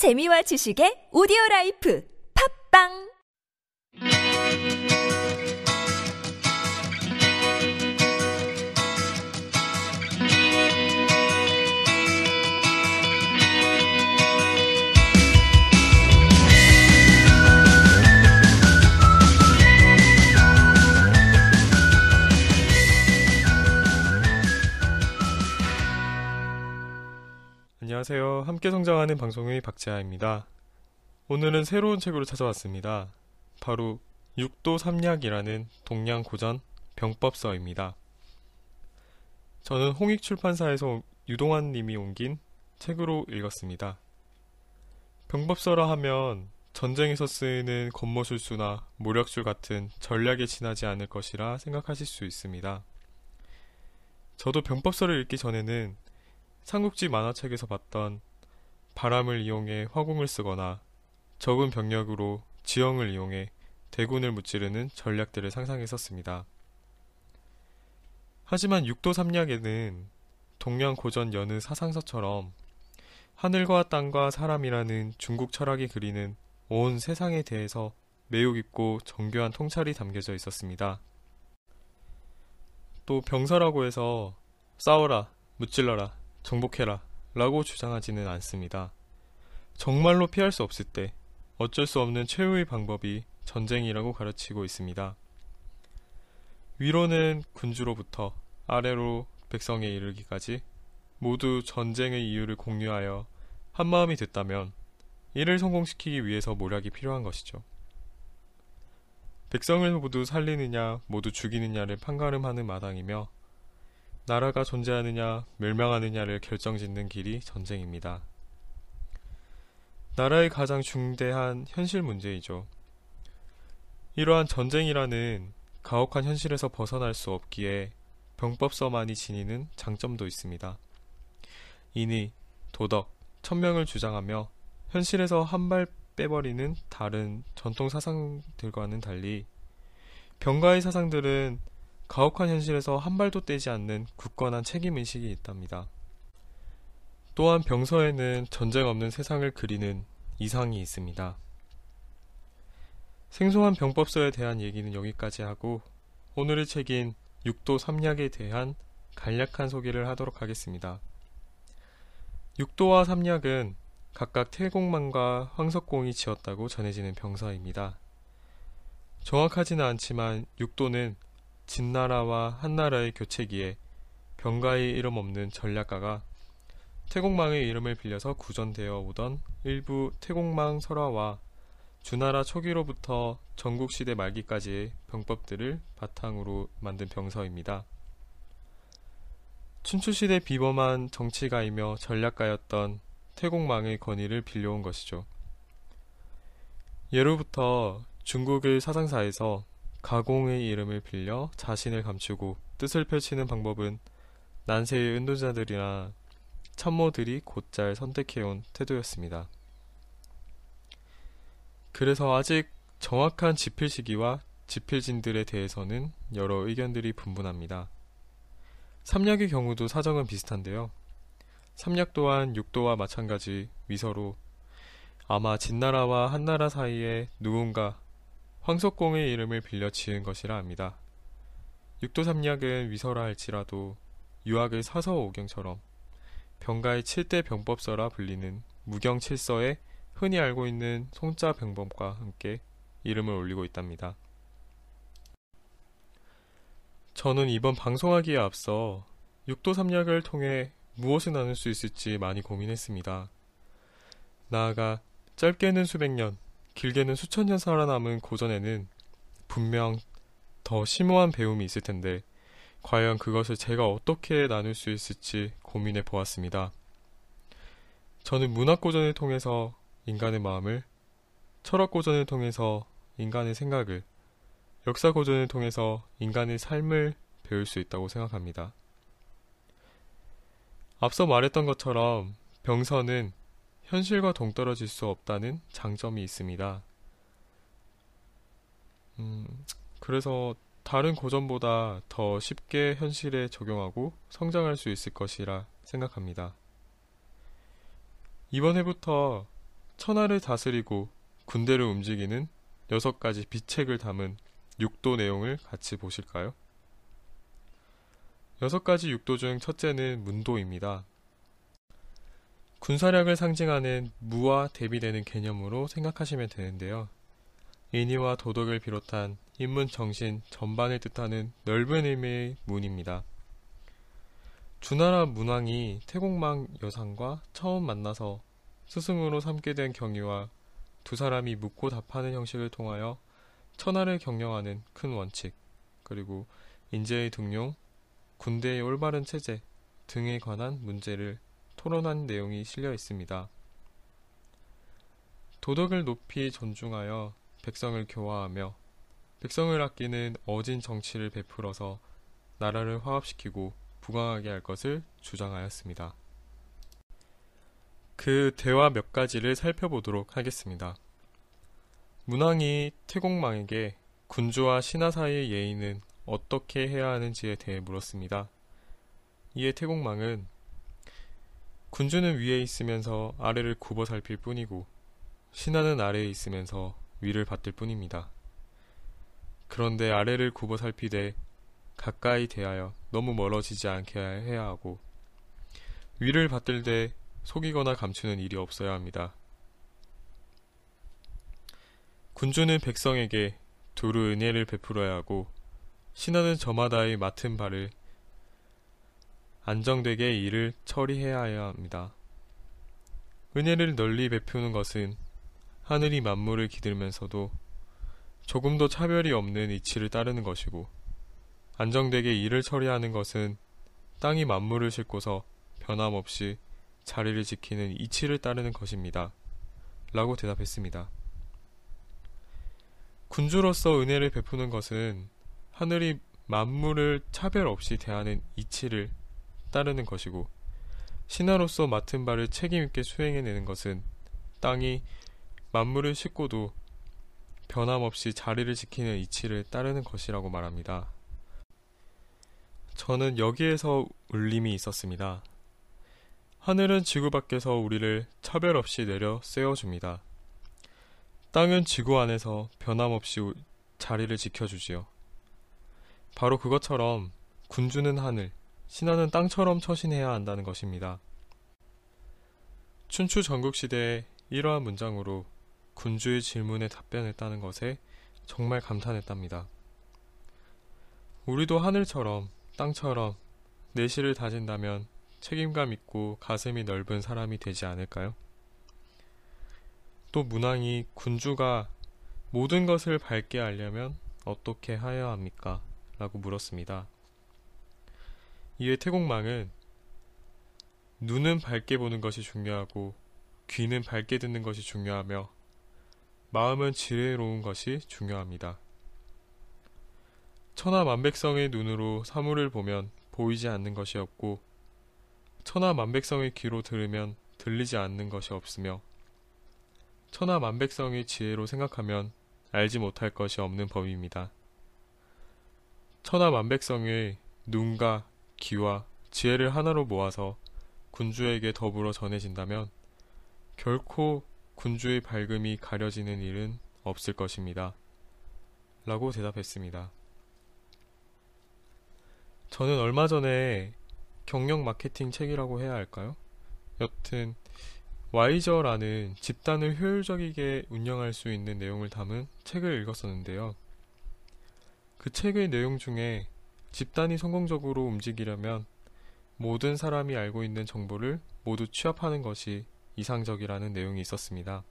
재미와 지식의 오디오 라이프. 팝빵 안녕하세요. 함께 성장하는 방송의 박재하입니다. 오늘은 새로운 책으로 찾아왔습니다. 바로 육도 삼약이라는 동양 고전 병법서입니다. 저는 홍익 출판사에서 유동환 님이 옮긴 책으로 읽었습니다. 병법서라 하면 전쟁에서 쓰이는 권모술수나 모력술 같은 전략에 지나지 않을 것이라 생각하실 수 있습니다. 저도 병법서를 읽기 전에는 삼국지 만화책에서 봤던 바람을 이용해 화공을 쓰거나 적은 병력으로 지형을 이용해 대군을 무찌르는 전략들을 상상했었습니다. 하지만 육도 삼략에는 동양 고전 여느 사상서처럼 하늘과 땅과 사람이라는 중국 철학이 그리는 온 세상에 대해서 매우 깊고 정교한 통찰이 담겨져 있었습니다. 또 병서라고 해서 싸워라, 무찔러라, 정복해라 라고 주장하지는 않습니다. 정말로 피할 수 없을 때 어쩔 수 없는 최후의 방법이 전쟁이라고 가르치고 있습니다. 위로는 군주로부터 아래로 백성에 이르기까지 모두 전쟁의 이유를 공유하여 한마음이 됐다면 이를 성공시키기 위해서 모략이 필요한 것이죠. 백성을 모두 살리느냐 모두 죽이느냐를 판가름하는 마당이며 나라가 존재하느냐 멸망하느냐를 결정짓는 길이 전쟁입니다. 나라의 가장 중대한 현실 문제이죠. 이러한 전쟁이라는 가혹한 현실에서 벗어날 수 없기에 병법서만이 지니는 장점도 있습니다. 이니 도덕, 천명을 주장하며 현실에서 한 발 빼버리는 다른 전통 사상들과는 달리 병가의 사상들은 가혹한 현실에서 한 발도 떼지 않는 굳건한 책임의식이 있답니다. 또한 병서에는 전쟁 없는 세상을 그리는 이상이 있습니다. 생소한 병법서에 대한 얘기는 여기까지 하고 오늘의 책인 육도 삼약에 대한 간략한 소개를 하도록 하겠습니다. 육도와 삼약은 각각 태공만과 황석공이 지었다고 전해지는 병사입니다. 정확하지는 않지만 육도는 진나라와 한나라의 교체기에 병가의 이름 없는 전략가가 태공망의 이름을 빌려서 구전되어 오던 일부 태공망 설화와 주나라 초기로부터 전국시대 말기까지의 병법들을 바탕으로 만든 병서입니다. 춘추시대 비범한 정치가이며 전략가였던 태공망의 권위를 빌려온 것이죠. 예로부터 중국의 사상사에서 가공의 이름을 빌려 자신을 감추고 뜻을 펼치는 방법은 난세의 은도자들이나 참모들이 곧잘 선택해온 태도였습니다. 그래서 아직 정확한 지필 시기와 지필진들에 대해서는 여러 의견들이 분분합니다. 삼약의 경우도 사정은 비슷한데요. 삼약 또한 육도와 마찬가지 위서로 아마 진나라와 한나라 사이에 누군가 황석공의 이름을 빌려 지은 것이라 합니다. 육도삼약은 위서라 할지라도 유학의 사서 오경처럼 병가의 7대 병법서라 불리는 무경칠서에 흔히 알고 있는 송자 병법과 함께 이름을 올리고 있답니다. 저는 이번 방송하기에 앞서 육도삼약을 통해 무엇을 나눌 수 있을지 많이 고민했습니다. 나아가 짧게는 수백 년, 길게는 수천 년 살아남은 고전에는 분명 더 심오한 배움이 있을 텐데 과연 그것을 제가 어떻게 나눌 수 있을지 고민해 보았습니다. 저는 문학고전을 통해서 인간의 마음을, 철학고전을 통해서 인간의 생각을, 역사고전을 통해서 인간의 삶을 배울 수 있다고 생각합니다. 앞서 말했던 것처럼 병서는 현실과 동떨어질 수 없다는 장점이 있습니다. 음, 그래서 다른 고전보다 더 쉽게 현실에 적용하고 성장할 수 있을 것이라 생각합니다. 이번 해부터 천하를 다스리고 군대를 움직이는 여섯 가지 비책을 담은 육도 내용을 같이 보실까요? 여섯 가지 육도 중 첫째는 문도입니다. 군사력을 상징하는 무와 대비되는 개념으로 생각하시면 되는데요. 인의와 도덕을 비롯한 인문 정신 전반을 뜻하는 넓은 의미의 문입니다. 주나라 문왕이 태공망 여상과 처음 만나서 스승으로 삼게 된 경위와 두 사람이 묻고 답하는 형식을 통하여 천하를 경영하는 큰 원칙, 그리고 인재의 등용, 군대의 올바른 체제 등에 관한 문제를 토론한 내용이 실려 있습니다. 도덕을 높이 존중하여 백성을 교화하며 백성을 아끼는 어진 정치를 베풀어서 나라를 화합시키고 부강하게 할 것을 주장하였습니다. 그 대화 몇 가지를 살펴보도록 하겠습니다. 문왕이 태공망에게 군주와 신하 사이의 예의는 어떻게 해야 하는지에 대해 물었습니다. 이에 태공망은 군주는 위에 있으면서 아래를 굽어 살필 뿐이고 신하는 아래에 있으면서 위를 받들 뿐입니다. 그런데 아래를 굽어 살피되 가까이 대하여 너무 멀어지지 않게 해야 하고 위를 받들되 속이거나 감추는 일이 없어야 합니다. 군주는 백성에게 두루 은혜를 베풀어야 하고 신하는 저마다의 맡은 바를 안정되게 일을 처리해야 합니다. 은혜를 널리 베푸는 것은 하늘이 만물을 기들면서도 조금도 차별이 없는 이치를 따르는 것이고 안정되게 일을 처리하는 것은 땅이 만물을 싣고서 변함없이 자리를 지키는 이치를 따르는 것입니다. 라고 대답했습니다. 군주로서 은혜를 베푸는 것은 하늘이 만물을 차별 없이 대하는 이치를 따르는 것이고 신하로서 맡은 바를 책임있게 수행해내는 것은 땅이 만물을 싣고도 변함없이 자리를 지키는 이치를 따르는 것이라고 말합니다. 저는 여기에서 울림이 있었습니다. 하늘은 지구 밖에서 우리를 차별 없이 내려 세워줍니다. 땅은 지구 안에서 변함없이 자리를 지켜주지요. 바로 그것처럼 군주는 하늘, 신하는 땅처럼 처신해야 한다는 것입니다. 춘추 전국시대에 이러한 문장으로 군주의 질문에 답변했다는 것에 정말 감탄했답니다. 우리도 하늘처럼 땅처럼 내실을 다진다면 책임감 있고 가슴이 넓은 사람이 되지 않을까요? 또 문왕이 군주가 모든 것을 밝게 알려면 어떻게 하여야 합니까? 라고 물었습니다. 이에 태공망은 눈은 밝게 보는 것이 중요하고 귀는 밝게 듣는 것이 중요하며 마음은 지혜로운 것이 중요합니다. 천하 만백성의 눈으로 사물을 보면 보이지 않는 것이 없고 천하 만백성의 귀로 들으면 들리지 않는 것이 없으며 천하 만백성의 지혜로 생각하면 알지 못할 것이 없는 법입니다. 천하 만백성의 눈과 귀와 지혜를 하나로 모아서 군주에게 더불어 전해진다면 결코 군주의 밝음이 가려지는 일은 없을 것입니다. 라고 대답했습니다. 저는 얼마 전에 경력 마케팅 책이라고 해야 할까요? 여튼 와이저라는 집단을 효율적이게 운영할 수 있는 내용을 담은 책을 읽었었는데요. 그 책의 내용 중에 집단이 성공적으로 움직이려면 모든 사람이 알고 있는 정보를 모두 취합하는 것이 이상적이라는 내용이 있었습니다.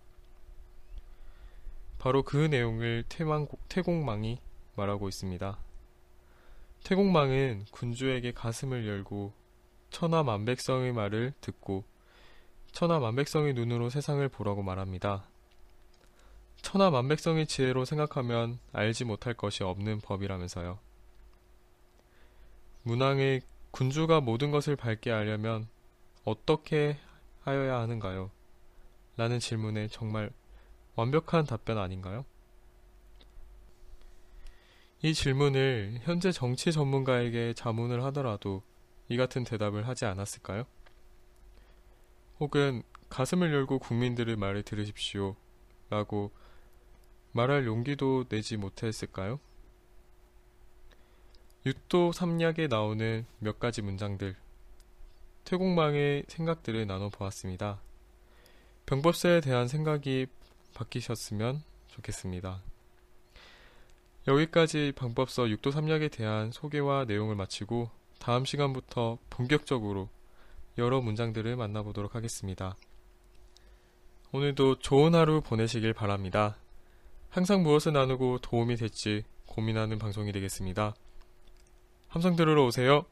바로 그 내용을 태망, 태공망이 말하고 있습니다. 태공망은 군주에게 가슴을 열고 천하 만백성의 말을 듣고 천하 만백성의 눈으로 세상을 보라고 말합니다. 천하 만백성의 지혜로 생각하면 알지 못할 것이 없는 법이라면서요. 문왕의 군주가 모든 것을 밝게 알려면 어떻게 하여야 하는가요? 라는 질문에 정말 완벽한 답변 아닌가요? 이 질문을 현재 정치 전문가에게 자문을 하더라도 이 같은 대답을 하지 않았을까요? 혹은 가슴을 열고 국민들의 말을 들으십시오. 라고 말할 용기도 내지 못했을까요? 육도 삼약에 나오는 몇 가지 문장들, 퇴공망의 생각들을 나눠보았습니다. 병법사에 대한 생각이 바뀌셨으면 좋겠습니다. 여기까지 방법서 육도 삼약에 대한 소개와 내용을 마치고 다음 시간부터 본격적으로 여러 문장들을 만나보도록 하겠습니다. 오늘도 좋은 하루 보내시길 바랍니다. 항상 무엇을 나누고 도움이 될지 고민하는 방송이 되겠습니다. 함성 들으러 오세요.